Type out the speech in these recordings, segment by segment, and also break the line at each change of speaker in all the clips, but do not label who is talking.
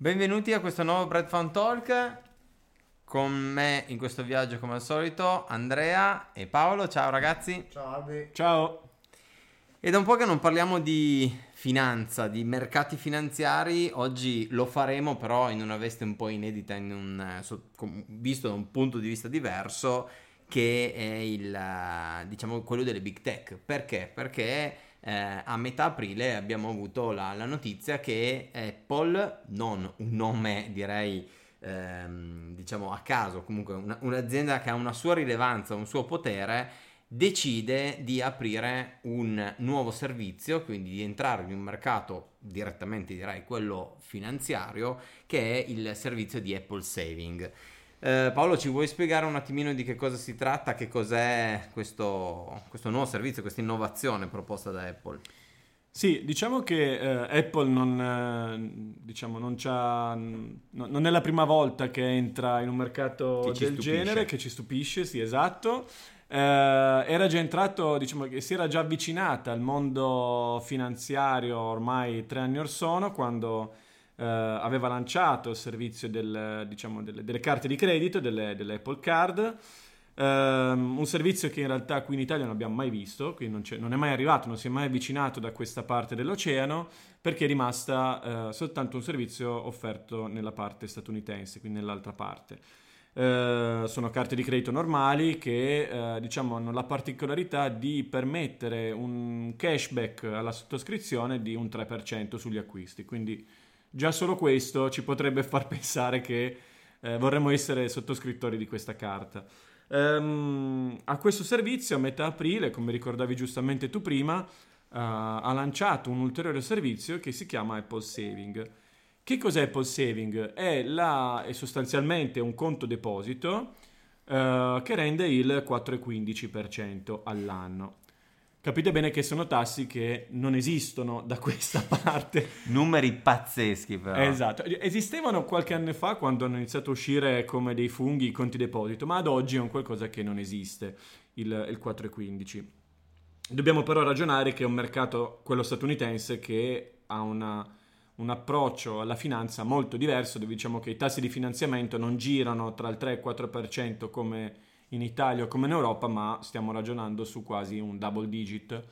Benvenuti a questo nuovo Bread Fun Talk. Con me in questo viaggio, come al solito, Andrea e Paolo. Ciao ragazzi.
Ciao Albi.
Ciao.
È da un po' che non parliamo di finanza, di mercati finanziari. Oggi lo faremo, però in una veste un po' inedita, in un, visto da un punto di vista diverso, che è il, diciamo, quello delle big tech. Perché? Perché eh, a metà aprile abbiamo avuto la, la, notizia che Apple, non un nome direi ehm, diciamo a caso, comunque una, un'azienda che ha una sua rilevanza, un suo potere, decide di aprire un nuovo servizio, quindi di entrare in un mercato direttamente direi quello finanziario, che è il servizio di Apple Saving. Eh, Paolo, ci vuoi spiegare un attimino di che cosa si tratta, che cos'è questo, questo nuovo servizio, questa innovazione proposta da Apple?
Sì, diciamo che eh, Apple non, eh, diciamo, non, no, non, è la prima volta che entra in un mercato del stupisce. genere, che ci stupisce, sì, esatto. Eh, era già entrato, diciamo che si era già avvicinata al mondo finanziario ormai tre anni or sono, quando eh, aveva lanciato il servizio del, diciamo, delle, delle, carte di credito, delle, delle Apple Card. Um, un servizio che in realtà qui in Italia non abbiamo mai visto, quindi non, non, è mai arrivato, non si è mai avvicinato da questa parte dell'oceano, perché è rimasta uh, soltanto un servizio offerto nella parte statunitense, quindi nell'altra parte. Uh, sono carte di credito normali che uh, diciamo, hanno la particolarità di permettere un cashback alla sottoscrizione di un 3% sugli acquisti, quindi Già solo questo ci potrebbe far pensare che eh, vorremmo essere sottoscrittori di questa carta. Um, a questo servizio a metà aprile, come ricordavi giustamente tu prima, uh, ha lanciato un ulteriore servizio che si chiama Apple Saving. Che cos'è Apple Saving? È, la, è sostanzialmente un conto deposito uh, che rende il 4,15% all'anno. Capite bene che sono tassi che non esistono da questa parte.
Numeri pazzeschi però.
Esatto, esistevano qualche anno fa quando hanno iniziato a uscire come dei funghi i conti deposito, ma ad oggi è un qualcosa che non esiste, il, il 4,15. Dobbiamo però ragionare che è un mercato, quello statunitense, che ha una, un approccio alla finanza molto diverso, dove diciamo che i tassi di finanziamento non girano tra il 3 e il 4% come in Italia come in Europa, ma stiamo ragionando su quasi un double digit.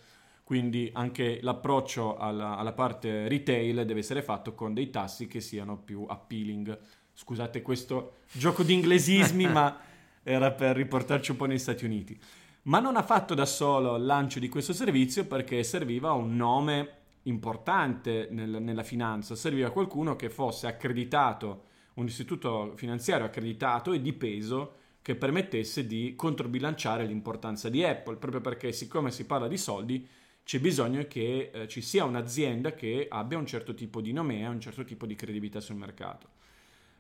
Quindi anche l'approccio alla, alla parte retail deve essere fatto con dei tassi che siano più appealing. Scusate questo gioco di inglesismi, ma era per riportarci un po' negli Stati Uniti. Ma non ha fatto da solo il lancio di questo servizio perché serviva un nome importante nel, nella finanza, serviva qualcuno che fosse accreditato, un istituto finanziario accreditato e di peso che permettesse di controbilanciare l'importanza di Apple, proprio perché siccome si parla di soldi c'è bisogno che eh, ci sia un'azienda che abbia un certo tipo di nome e un certo tipo di credibilità sul mercato.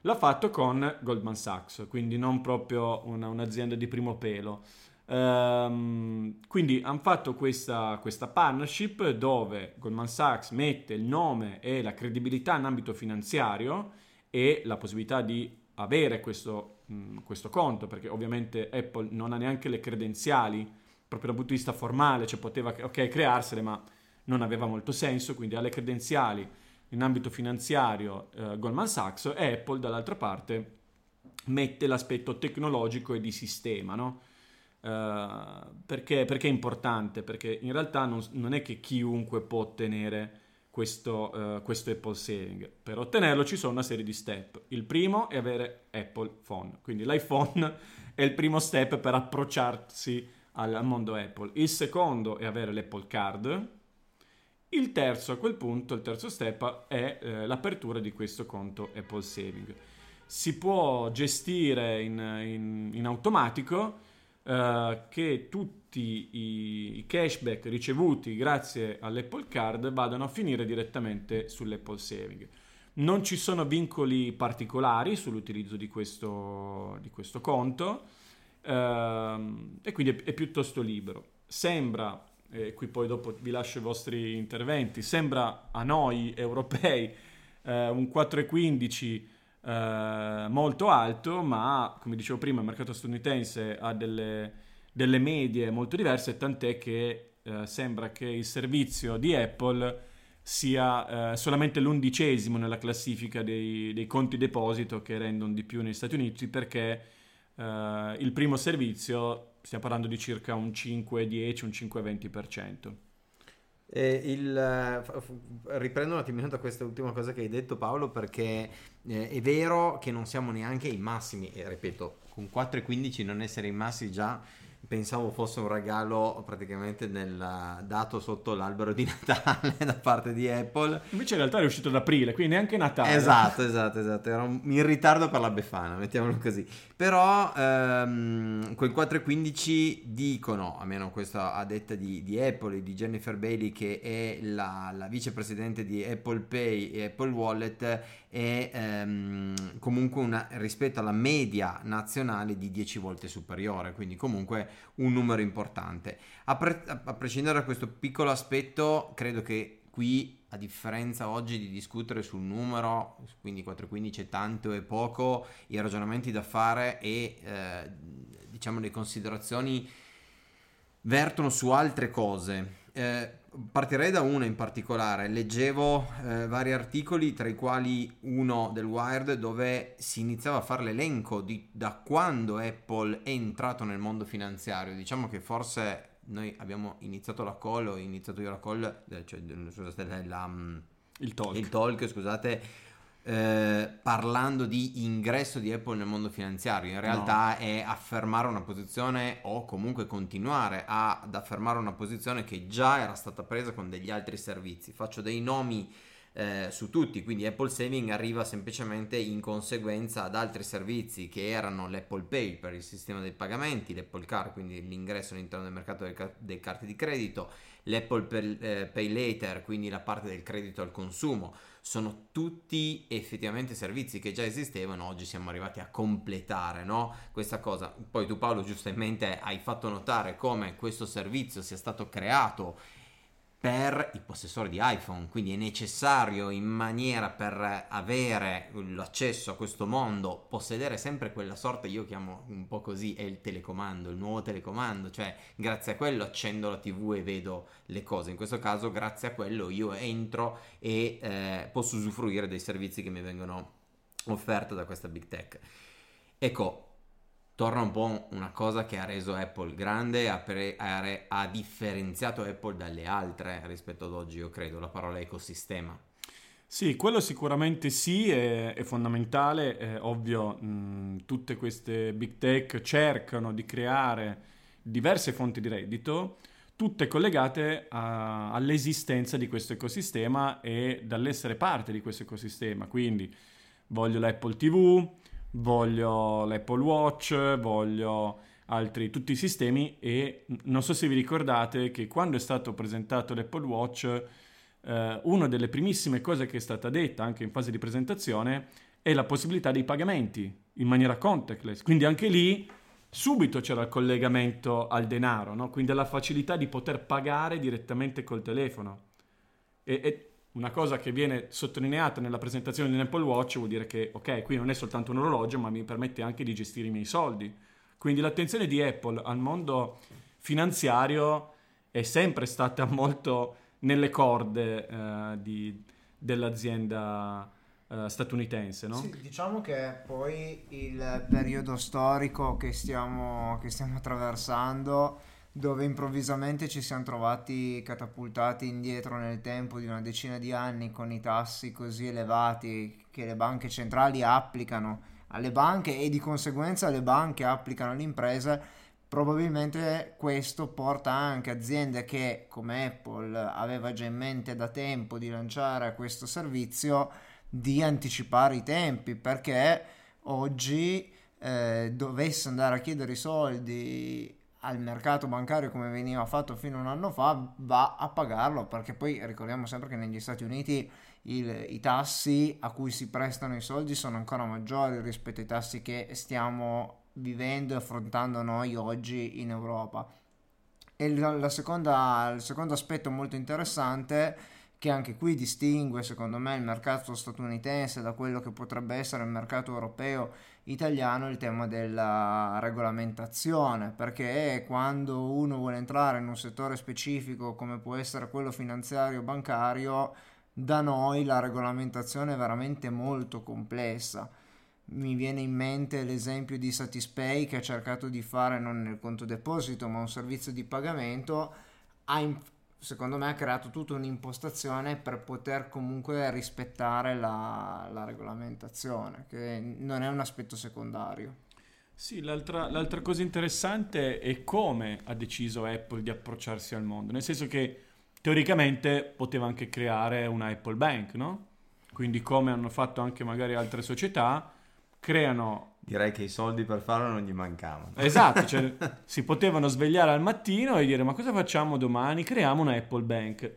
L'ha fatto con Goldman Sachs, quindi non proprio una, un'azienda di primo pelo. Um, quindi hanno fatto questa, questa, partnership dove Goldman Sachs mette il nome e la credibilità in ambito finanziario e la possibilità di avere questo mh, questo conto, perché ovviamente Apple non ha neanche le credenziali proprio dal punto di vista formale, cioè poteva ok crearsele, ma non aveva molto senso, quindi ha le credenziali in ambito finanziario eh, Goldman Sachs e Apple dall'altra parte mette l'aspetto tecnologico e di sistema, no? Uh, perché, perché, è importante? Perché in realtà non, non, è che chiunque può ottenere questo, uh, questo, Apple Saving. Per ottenerlo ci sono una serie di step. Il primo è avere Apple Phone, quindi l'iPhone è il primo step per approcciarsi al, mondo Apple. Il secondo è avere l'Apple Card. Il terzo, a quel punto, il terzo step è eh, l'apertura di questo conto Apple Saving. Si può gestire in, in, in automatico eh, che tutti i, i, cashback ricevuti grazie all'Apple Card vadano a finire direttamente sull'Apple Saving. Non ci sono vincoli particolari sull'utilizzo di questo, di questo conto uh, e quindi è, è, piuttosto libero. Sembra, e qui poi dopo vi lascio i vostri interventi, sembra a noi europei uh, un 4,15 eh, molto alto, ma come dicevo prima il mercato statunitense ha delle, delle medie molto diverse, tant'è che eh, sembra che il servizio di Apple sia eh, solamente l'undicesimo nella classifica dei, dei, conti deposito che rendono di più negli Stati Uniti perché eh, il primo servizio stiamo parlando di circa un 5-10, un 5-20%.
Eh, il, riprendo un attimino da questa ultima cosa che hai detto Paolo perché eh, è vero che non siamo neanche i massimi e ripeto con 4,15 non essere i massimi già pensavo fosse un regalo praticamente nel, dato sotto l'albero di Natale da parte di Apple.
Invece in realtà è uscito ad aprile, quindi neanche Natale.
Esatto, esatto, esatto. Era in ritardo per la Befana, mettiamolo così. Però ehm, quel 4.15 dicono, almeno questo a detta di, di Apple e di Jennifer Bailey, che è la, la vicepresidente di Apple Pay e Apple Wallet, è ehm, comunque una, rispetto alla media nazionale di 10 volte superiore, quindi comunque un numero importante. A, pre- a prescindere da questo piccolo aspetto, credo che qui a differenza oggi di discutere sul numero, quindi 415 è tanto e poco, i ragionamenti da fare e eh, diciamo le considerazioni vertono su altre cose. Eh, partirei da una in particolare. Leggevo eh, vari articoli, tra i quali uno del Wired, dove si iniziava a fare l'elenco di da quando Apple è entrato nel mondo finanziario. Diciamo che forse noi abbiamo iniziato la call, ho iniziato io la call, cioè, scusate, la, mm,
il talk.
Il talk, scusate eh, parlando di ingresso di Apple nel mondo finanziario, in realtà no. è affermare una posizione o comunque continuare ad affermare una posizione che già era stata presa con degli altri servizi. Faccio dei nomi eh, su tutti, quindi Apple Saving arriva semplicemente in conseguenza ad altri servizi che erano l'Apple Pay per il sistema dei pagamenti, l'Apple Car, quindi l'ingresso all'interno del mercato delle carte di credito, l'Apple Pay, eh, Pay Later, quindi la parte del credito al consumo sono tutti effettivamente servizi che già esistevano, oggi siamo arrivati a completare no? questa cosa. Poi tu Paolo giustamente hai fatto notare come questo servizio sia stato creato per i possessori di iPhone, quindi è necessario in maniera per avere l'accesso a questo mondo possedere sempre quella sorta, io chiamo un po' così, è il telecomando, il nuovo telecomando, cioè grazie a quello accendo la TV e vedo le cose, in questo caso grazie a quello io entro e eh, posso usufruire dei servizi che mi vengono offerti da questa big tech. Ecco, torna un po' una cosa che ha reso Apple grande, ha, pre- ha, differenziato Apple dalle altre rispetto ad oggi, io credo, la parola ecosistema.
Sì, quello sicuramente sì, è, è fondamentale, è ovvio, mh, tutte queste big tech cercano di creare diverse fonti di reddito, tutte collegate a, all'esistenza di questo ecosistema e dall'essere parte di questo ecosistema, quindi voglio l'Apple TV, voglio l'Apple Watch, voglio altri, tutti i sistemi e non so se vi ricordate che quando è stato presentato l'Apple Watch, eh, una delle primissime cose che è stata detta anche in fase di presentazione è la possibilità dei pagamenti in maniera contactless. Quindi anche lì subito c'era il collegamento al denaro, no? quindi la facilità di poter pagare direttamente col telefono. E, e una cosa che viene sottolineata nella presentazione di Apple Watch vuol dire che, ok, qui non è soltanto un orologio, ma mi permette anche di gestire i miei soldi. Quindi l'attenzione di Apple al mondo finanziario è sempre stata molto nelle corde eh, di, dell'azienda eh, statunitense, no?
Sì, diciamo che poi il periodo storico che stiamo, che stiamo attraversando dove improvvisamente ci siamo trovati catapultati indietro nel tempo di una decina di anni con i tassi così elevati che le banche centrali applicano alle banche e di conseguenza le banche applicano alle imprese, probabilmente questo porta anche aziende che come Apple aveva già in mente da tempo di lanciare questo servizio di anticipare i tempi perché oggi eh, dovesse andare a chiedere i soldi al mercato bancario come veniva fatto fino a un anno fa va a pagarlo perché poi ricordiamo sempre che negli Stati Uniti il, i tassi a cui si prestano i soldi sono ancora maggiori rispetto ai tassi che stiamo vivendo e affrontando noi oggi in Europa. E la, la seconda, il secondo aspetto molto interessante che anche qui distingue secondo me il mercato statunitense da quello che potrebbe essere il mercato europeo italiano il tema della regolamentazione perché quando uno vuole entrare in un settore specifico come può essere quello finanziario bancario Da noi la regolamentazione è veramente molto complessa. Mi viene in mente l'esempio di Satispay che ha cercato di fare non nel conto deposito ma un servizio di pagamento, ha secondo me ha creato tutta un'impostazione per poter comunque rispettare la, la regolamentazione, che non è un aspetto secondario.
Sì, l'altra, l'altra cosa interessante è come ha deciso Apple di approcciarsi al mondo, nel senso che teoricamente poteva anche creare una Apple Bank, no? Quindi come hanno fatto anche magari altre società, creano...
Direi che i soldi per farlo non gli mancavano.
Esatto, cioè, si potevano svegliare al mattino e dire ma cosa facciamo domani? Creiamo una Apple Bank.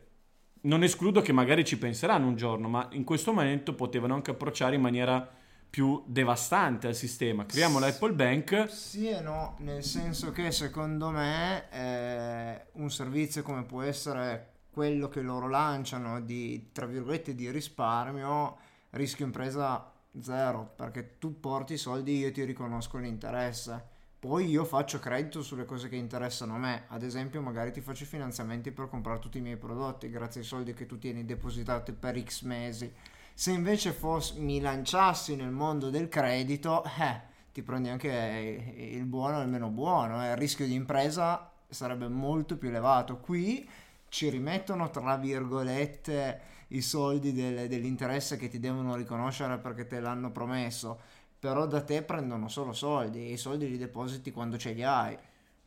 Non escludo che magari ci penseranno un giorno, ma in questo momento potevano anche approcciare in maniera più devastante al sistema. Creiamo l'Apple Bank.
Sì e no, nel senso che secondo me eh, un servizio come può essere quello che loro lanciano di, tra virgolette, di risparmio, rischio impresa zero, perché tu porti i soldi, io ti riconosco l'interesse. Poi io faccio credito sulle cose che interessano a me, ad esempio magari ti faccio finanziamenti per comprare tutti i miei prodotti grazie ai soldi che tu tieni depositati per X mesi se invece fos- mi lanciassi nel mondo del credito, eh, ti prendi anche il buono e il meno buono, eh. il rischio di impresa sarebbe molto più elevato. Qui ci rimettono, tra virgolette, i soldi del, dell'interesse che ti devono riconoscere perché te l'hanno promesso, però da te prendono solo soldi e i soldi li depositi quando ce li hai.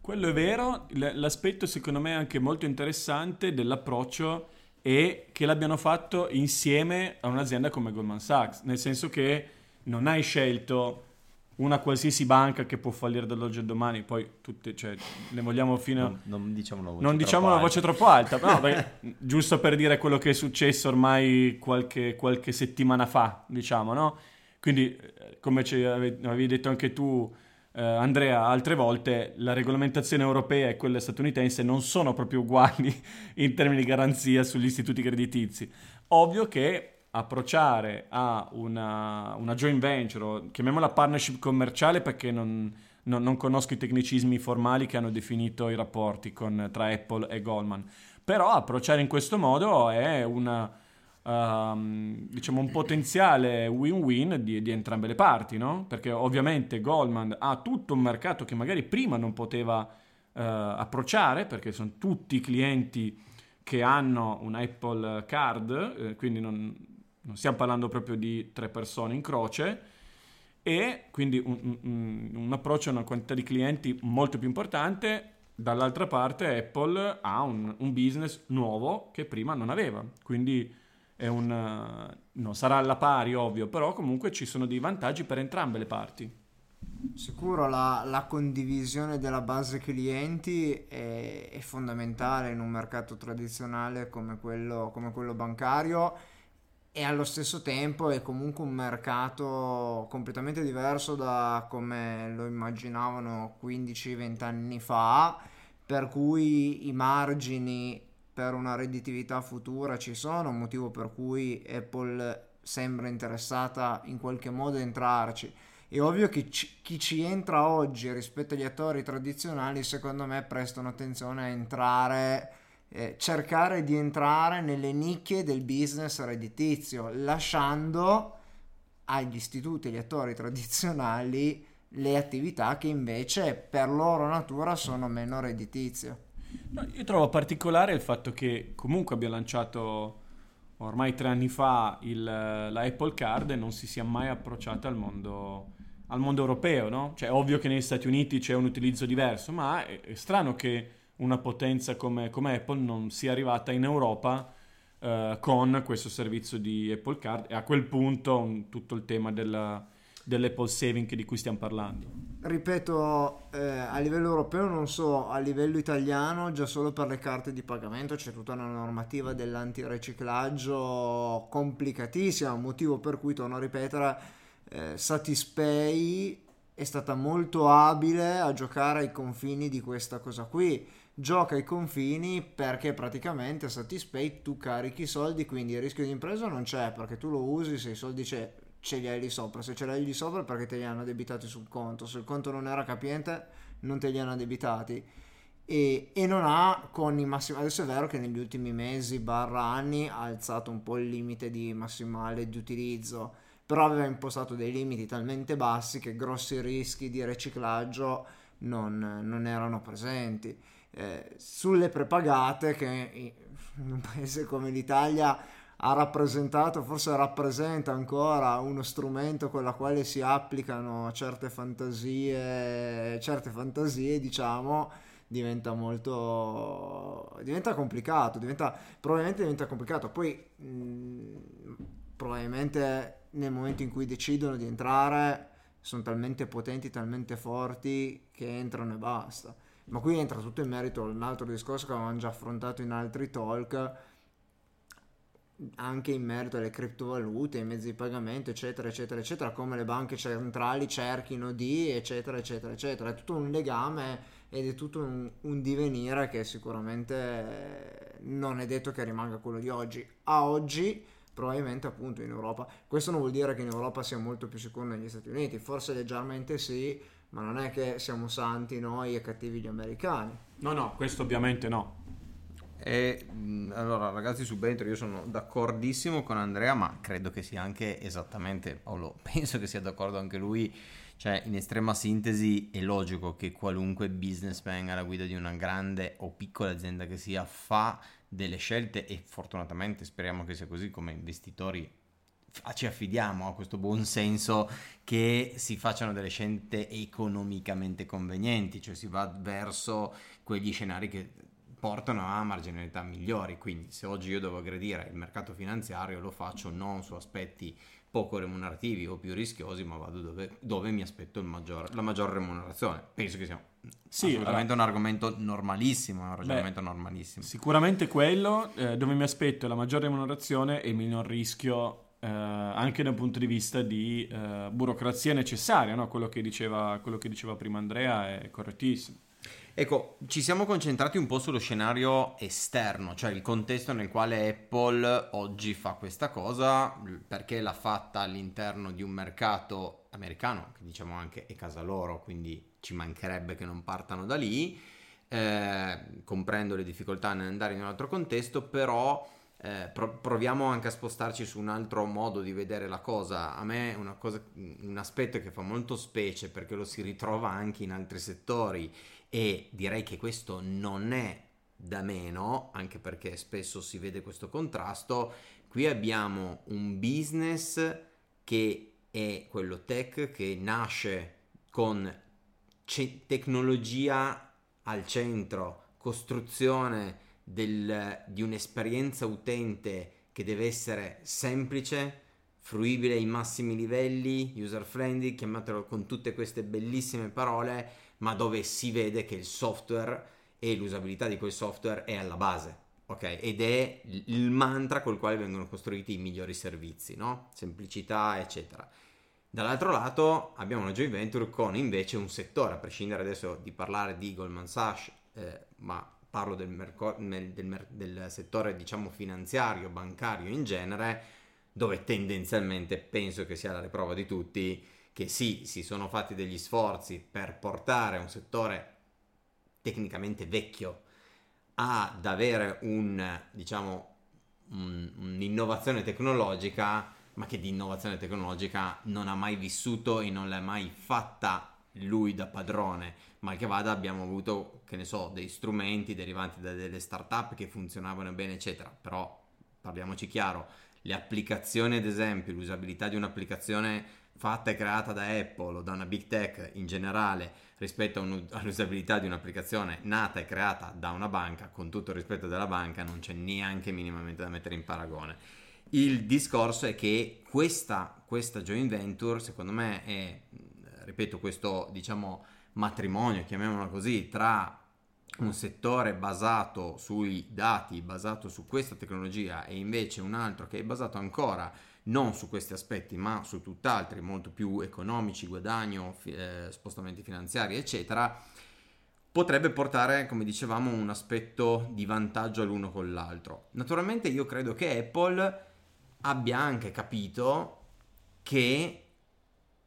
Quello è vero, l'aspetto secondo me anche molto interessante dell'approccio e che l'abbiano fatto insieme a un'azienda come Goldman Sachs, nel senso che non hai scelto una qualsiasi banca che può fallire dall'oggi al domani, poi tutte, cioè, ne vogliamo fino a...
Non, non diciamo una voce,
non
troppo,
diciamo
una
voce troppo alta, però beh, giusto per dire quello che è successo ormai qualche, qualche settimana fa, diciamo, no? Quindi, eh, come avevi detto anche tu, eh, Andrea, altre volte la regolamentazione europea e quella statunitense non sono proprio uguali in termini di garanzia sugli istituti creditizi. Ovvio che approcciare a una, una joint venture, o chiamiamola partnership commerciale perché non, non, non, conosco i tecnicismi formali che hanno definito i rapporti con, tra Apple e Goldman, però approcciare in questo modo è una um, diciamo un potenziale win-win di, di, entrambe le parti, no? Perché ovviamente Goldman ha tutto un mercato che magari prima non poteva uh, approcciare, perché sono tutti clienti che hanno un Apple Card, eh, quindi non, non, stiamo parlando proprio di tre persone in croce, e quindi un, un, un approccio a una quantità di clienti molto più importante. Dall'altra parte Apple ha un, un business nuovo che prima non aveva, quindi è un, eh, non sarà alla pari ovvio, però comunque ci sono dei vantaggi per entrambe le parti.
Sicuro la, la condivisione della base clienti è, è, fondamentale in un mercato tradizionale come quello, come quello bancario e allo stesso tempo è comunque un mercato completamente diverso da come lo immaginavano 15-20 anni fa, per cui i margini per una redditività futura ci sono, motivo per cui Apple sembra interessata in qualche modo a entrarci. È ovvio che ci, chi ci entra oggi rispetto agli attori tradizionali, secondo me, prestano attenzione a entrare, eh, cercare di entrare nelle nicchie del business redditizio, lasciando agli istituti, agli attori tradizionali, le attività che invece per loro natura sono meno redditizie.
No, io trovo particolare il fatto che comunque abbia lanciato ormai tre anni fa il, la Apple Card e non si sia mai approcciata al mondo, al mondo europeo, no? Cioè, ovvio che negli Stati Uniti c'è un utilizzo diverso, ma è, è strano che una potenza come, come, Apple non sia arrivata in Europa uh, con questo servizio di Apple Card e a quel punto un, tutto il tema della, dell'Apple Saving di cui stiamo parlando.
Ripeto, eh, a livello europeo non so, a livello italiano già solo per le carte di pagamento c'è tutta una normativa dell'antiriciclaggio complicatissima, motivo per cui, torno a ripetere, eh, Satispay è stata molto abile a giocare ai confini di questa cosa qui. Gioca ai confini perché praticamente Satispay tu carichi i soldi, quindi il rischio di impresa non c'è perché tu lo usi se i soldi c'è ce li hai lì sopra. Se ce li hai lì sopra perché te li hanno debitati sul conto. Se il conto non era capiente, non te li hanno debitati. e, e, non ha con i massimi adesso è vero che negli ultimi mesi barra anni ha alzato un po' il limite di massimale di utilizzo però aveva impostato dei limiti talmente bassi che grossi rischi di riciclaggio non, non erano presenti eh, sulle prepagate che in un paese come l'Italia ha rappresentato, forse rappresenta ancora uno strumento con la quale si applicano certe fantasie, certe fantasie, diciamo, diventa molto diventa complicato, diventa probabilmente diventa complicato. Poi mh, probabilmente nel momento in cui decidono di entrare sono talmente potenti, talmente forti che entrano e basta. Ma qui entra tutto in merito a un altro discorso che avevamo già affrontato in altri talk anche in merito alle criptovalute, ai mezzi di pagamento, eccetera, eccetera, eccetera, come le banche centrali cerchino di, eccetera, eccetera, eccetera. È tutto un legame ed è tutto un, un divenire che sicuramente non è detto che rimanga quello di oggi. A oggi probabilmente appunto in Europa. Questo non vuol dire che in Europa sia molto più sicuro negli Stati Uniti, forse leggermente sì, ma non è che siamo santi noi e cattivi gli americani.
No, no, questo ovviamente no.
E, allora ragazzi subentro io sono d'accordissimo con Andrea ma credo che sia anche esattamente o lo penso che sia d'accordo anche lui cioè in estrema sintesi è logico che qualunque businessman alla guida di una grande o piccola azienda che sia fa delle scelte e fortunatamente speriamo che sia così come investitori ci affidiamo a questo buon senso che si facciano delle scelte economicamente convenienti, cioè si va verso quegli scenari che portano a marginalità migliori. Quindi se oggi io devo aggredire il mercato finanziario lo faccio non su aspetti poco remunerativi o più rischiosi, ma vado dove, dove mi aspetto maggior, la maggior remunerazione. Penso che sia sì, assolutamente allora, un argomento normalissimo, un ragionamento beh, normalissimo.
Sicuramente quello eh, dove mi aspetto la maggior remunerazione e il minor rischio eh, anche dal punto di vista di eh, burocrazia necessaria, no? quello, che diceva, quello che diceva prima Andrea è correttissimo.
Ecco, ci siamo concentrati un po' sullo scenario esterno, cioè il contesto nel quale Apple oggi fa questa cosa, perché l'ha fatta all'interno di un mercato americano, che diciamo anche è casa loro, quindi ci mancherebbe che non partano da lì. Eh, comprendo le difficoltà nell'andare in un altro contesto, però eh, pro- proviamo anche a spostarci su un altro modo di vedere la cosa. A me una cosa, un aspetto che fa molto specie perché lo si ritrova anche in altri settori e direi che questo non è da meno, anche perché spesso si vede questo contrasto. Qui abbiamo un business che è quello tech che nasce con ce- tecnologia al centro, costruzione del, di un'esperienza utente che deve essere semplice, fruibile ai massimi livelli, user friendly, chiamatelo con tutte queste bellissime parole, ma dove si vede che il software e l'usabilità di quel software è alla base. ok? Ed è il mantra col quale vengono costruiti i migliori servizi, no? Semplicità, eccetera. Dall'altro lato abbiamo una joint venture con invece un settore, a prescindere adesso di parlare di Goldman Sachs, eh, ma parlo del, merco- del, del, settore diciamo finanziario, bancario in genere, dove tendenzialmente penso che sia la riprova di tutti che sì, si sono fatti degli sforzi per portare un settore tecnicamente vecchio ad avere un, diciamo, un, un'innovazione tecnologica, ma che di innovazione tecnologica non ha mai vissuto e non l'ha mai fatta lui da padrone, mal che vada abbiamo avuto, che ne so, dei strumenti derivanti da delle start-up che funzionavano bene, eccetera, però parliamoci chiaro, le applicazioni ad esempio, l'usabilità di un'applicazione fatta e creata da Apple o da una big tech in generale rispetto all'usabilità di un'applicazione nata e creata da una banca, con tutto il rispetto della banca, non c'è neanche minimamente da mettere in paragone. Il discorso è che questa, questa joint venture, secondo me, è, ripeto, questo diciamo matrimonio, chiamiamolo così, tra un settore basato sui dati, basato su questa tecnologia e invece un altro che è basato ancora non su questi aspetti ma su tutt'altri molto più economici, guadagno, eh, spostamenti finanziari eccetera, potrebbe portare, come dicevamo, un aspetto di vantaggio l'uno con l'altro. Naturalmente io credo che Apple abbia anche capito che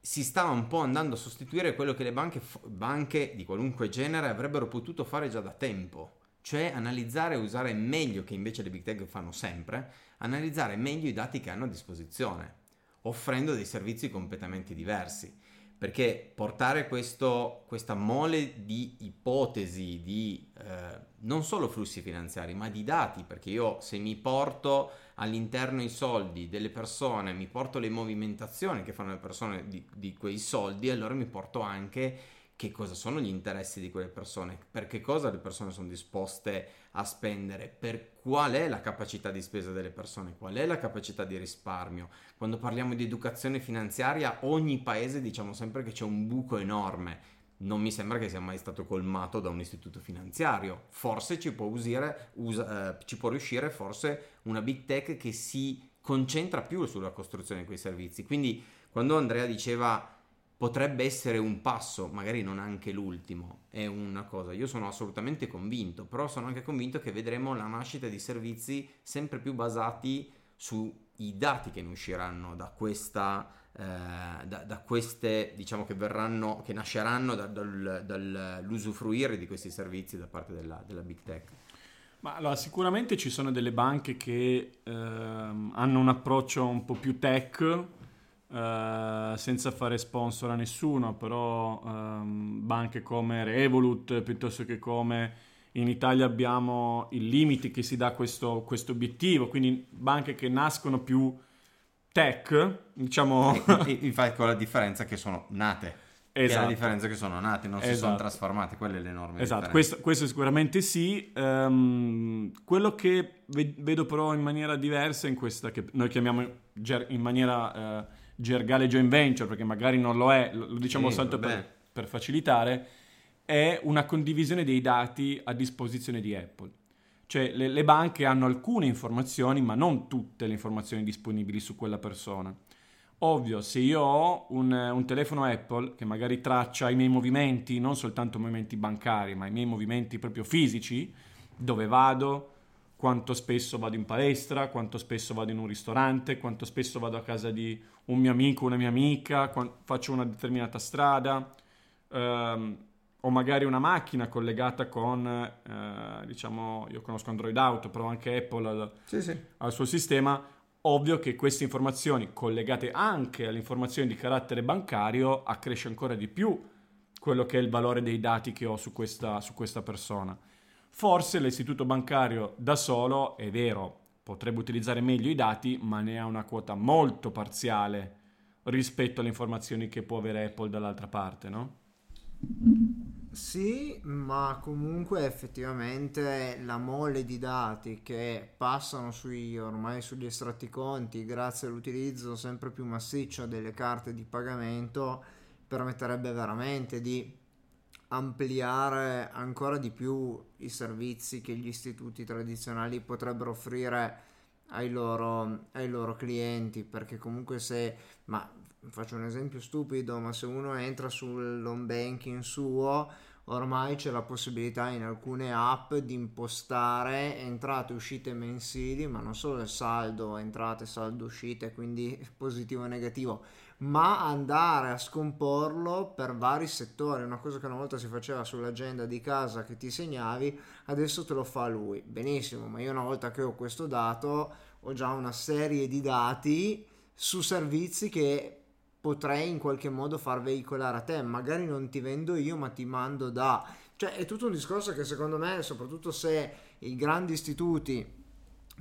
si stava un po' andando a sostituire quello che le banche, banche di qualunque genere avrebbero potuto fare già da tempo, cioè analizzare e usare meglio, che invece le big tech fanno sempre, analizzare meglio i dati che hanno a disposizione, offrendo dei servizi completamente diversi. Perché portare questo, questa mole di ipotesi, di eh, non solo flussi finanziari, ma di dati, perché io se mi porto all'interno i soldi delle persone, mi porto le movimentazioni che fanno le persone di, di quei soldi, allora mi porto anche che cosa sono gli interessi di quelle persone, per che cosa le persone sono disposte a spendere, per qual è la capacità di spesa delle persone, qual è la capacità di risparmio. Quando parliamo di educazione finanziaria, ogni paese diciamo sempre che c'è un buco enorme non mi sembra che sia mai stato colmato da un istituto finanziario. Forse ci può, usire, usa, eh, ci può riuscire forse una big tech che si concentra più sulla costruzione di quei servizi. Quindi quando Andrea diceva potrebbe essere un passo, magari non anche l'ultimo, è una cosa. Io sono assolutamente convinto, però sono anche convinto che vedremo la nascita di servizi sempre più basati sui dati che ne usciranno da questa eh, da, da, queste, diciamo che verranno, che nasceranno da, dal, dall'usufruire di questi servizi da parte della, della big tech?
Ma allora, sicuramente ci sono delle banche che ehm, hanno un approccio un po' più tech, eh, senza fare sponsor a nessuno, però ehm, banche come Revolut, piuttosto che come in Italia abbiamo il limite che si dà a questo, questo obiettivo, quindi banche che nascono più tech, diciamo...
infatti con la differenza che sono nate. Esatto. È la esatto. differenza che sono nati, non si esatto. sono trasformati, quella è l'enorme
esatto. Questo, questo, sicuramente sì. Um, quello che vedo però in maniera diversa in questa che noi chiamiamo ger- in maniera uh, gergale joint venture, perché magari non lo è, lo diciamo sì, soltanto per, per facilitare, è una condivisione dei dati a disposizione di Apple. Cioè le, le, banche hanno alcune informazioni, ma non tutte le informazioni disponibili su quella persona. Ovvio, se io ho un, un, telefono Apple che magari traccia i miei movimenti, non soltanto movimenti bancari, ma i miei movimenti proprio fisici, dove vado, quanto spesso vado in palestra, quanto spesso vado in un ristorante, quanto spesso vado a casa di un mio amico, una mia amica, faccio una determinata strada, ehm, o magari una macchina collegata con, eh, diciamo, io conosco Android Auto, però anche Apple al, sì, sì. al suo sistema, ovvio che queste informazioni collegate anche alle informazioni di carattere bancario accresce ancora di più quello che è il valore dei dati che ho su questa, su questa persona. Forse l'istituto bancario da solo, è vero, potrebbe utilizzare meglio i dati, ma ne ha una quota molto parziale rispetto alle informazioni che può avere Apple dall'altra parte, no?
Sì, ma comunque effettivamente la mole di dati che passano sui, ormai sugli estratti conti grazie all'utilizzo sempre più massiccio delle carte di pagamento permetterebbe veramente di ampliare ancora di più i servizi che gli istituti tradizionali potrebbero offrire ai loro, ai loro clienti perché comunque se ma faccio un esempio stupido, ma se uno entra sull'home banking suo, ormai c'è la possibilità in alcune app di impostare entrate e uscite mensili, ma non solo il saldo entrate, saldo uscite, quindi positivo e negativo, ma andare a scomporlo per vari settori, una cosa che una volta si faceva sull'agenda di casa che ti segnavi, adesso te lo fa lui. Benissimo, ma io una volta che ho questo dato ho già una serie di dati su servizi che potrei in qualche modo far veicolare a te. Magari non ti vendo io, ma ti mando da. Cioè, è tutto un discorso che secondo me, soprattutto se i grandi istituti,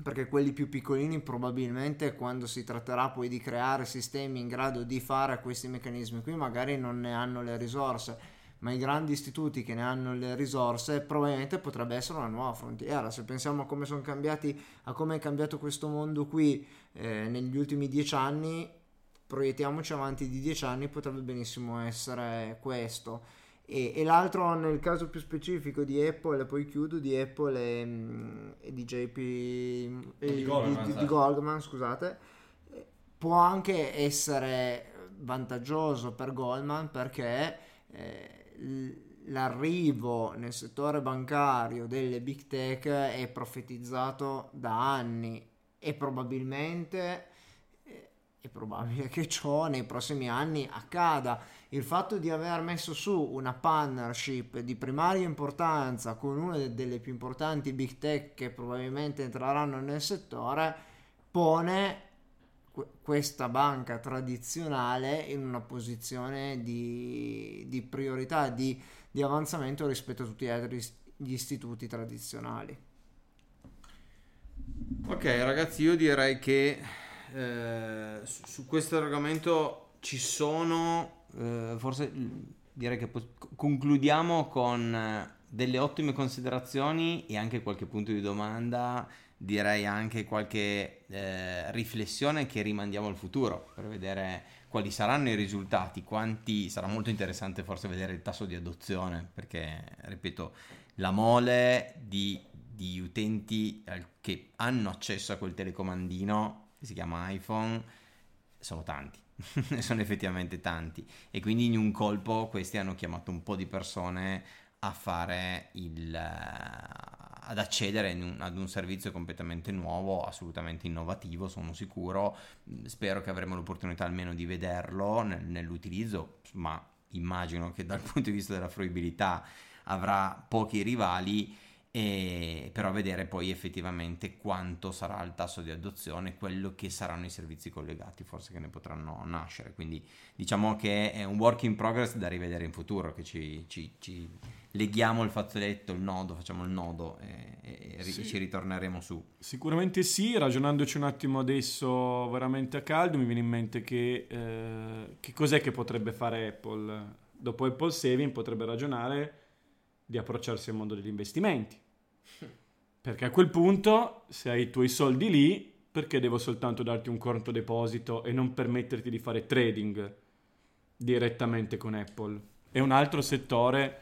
perché quelli più piccolini probabilmente quando si tratterà poi di creare sistemi in grado di fare questi meccanismi qui, magari non ne hanno le risorse. Ma i grandi istituti che ne hanno le risorse probabilmente potrebbe essere una nuova frontiera. Se pensiamo a come sono cambiati, a come è cambiato questo mondo qui eh, negli ultimi dieci anni, proiettiamoci avanti di 10 anni, potrebbe benissimo essere questo. E, e, l'altro nel caso più specifico di Apple, e poi chiudo, di Apple e, e di JP e di, Goldman, di, di Goldman, scusate, può anche essere vantaggioso per Goldman perché eh, l'arrivo nel settore bancario delle big tech è profetizzato da anni e probabilmente è probabile che ciò nei prossimi anni accada. Il fatto di aver messo su una partnership di primaria importanza con una delle più importanti big tech che probabilmente entreranno nel settore pone questa banca tradizionale in una posizione di, di priorità, di, di avanzamento rispetto a tutti gli altri gli istituti tradizionali.
Ok ragazzi, io direi che eh, su, questo argomento ci sono, eh, forse direi che po- concludiamo con eh, delle ottime considerazioni e anche qualche punto di domanda, direi anche qualche eh, riflessione che rimandiamo al futuro per vedere quali saranno i risultati, quanti sarà molto interessante forse vedere il tasso di adozione, perché ripeto, la mole di, di utenti che hanno accesso a quel telecomandino che si chiama iPhone, sono tanti, sono effettivamente tanti e quindi in un colpo questi hanno chiamato un po' di persone a fare il ad accedere ad un servizio completamente nuovo, assolutamente innovativo, sono sicuro. Spero che avremo l'opportunità almeno di vederlo nel, nell'utilizzo, ma immagino che dal punto di vista della fruibilità avrà pochi rivali e però vedere poi effettivamente quanto sarà il tasso di adozione, quello che saranno i servizi collegati, forse che ne potranno nascere. Quindi diciamo che è un work in progress da rivedere in futuro, che ci, ci, ci leghiamo il fazzoletto, il nodo, facciamo il nodo e, e sì. ci ritorneremo su.
Sicuramente sì, ragionandoci un attimo adesso veramente a caldo, mi viene in mente che, eh, che cos'è che potrebbe fare Apple. Dopo Apple Saving potrebbe ragionare di approcciarsi al mondo degli investimenti perché a quel punto, se hai i tuoi soldi lì, perché devo soltanto darti un conto deposito e non permetterti di fare trading direttamente con Apple? È un altro settore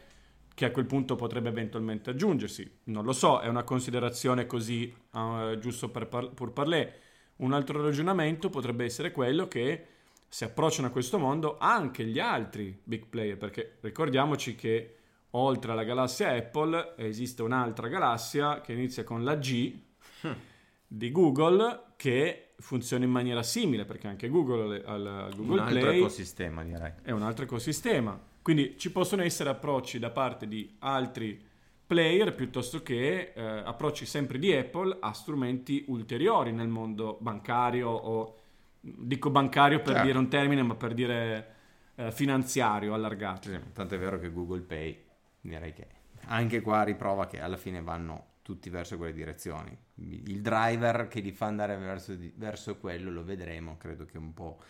che a quel punto potrebbe eventualmente aggiungersi. Non lo so, è una considerazione così uh, giusto per par- pur parler. Un altro ragionamento potrebbe essere quello che si approcciano a questo mondo anche gli altri big player, perché ricordiamoci che oltre alla galassia Apple esiste un'altra galassia che inizia con la G hm. di Google che funziona in maniera simile perché anche Google al Google un Play
ecosistema direi
è un altro ecosistema quindi ci possono essere approcci da parte di altri player piuttosto che eh, approcci sempre di Apple a strumenti ulteriori nel mondo bancario o dico bancario per certo. dire un termine ma per dire eh, finanziario allargato
sì, tanto è vero che Google Pay direi che anche qua riprova che alla fine vanno tutti verso quelle direzioni. Il driver che li fa andare verso, verso quello lo vedremo, credo che un po'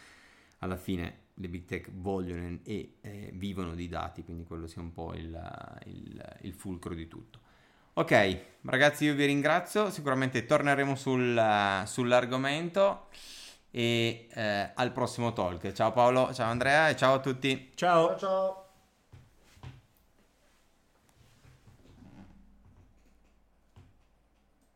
alla fine le big tech vogliono e eh, vivono di dati, quindi quello sia un po' il, il, il, fulcro di tutto. Ok, ragazzi, io vi ringrazio, sicuramente torneremo sul, sull'argomento e eh, al prossimo talk. Ciao Paolo, ciao Andrea e ciao a tutti.
Ciao
ciao. ciao.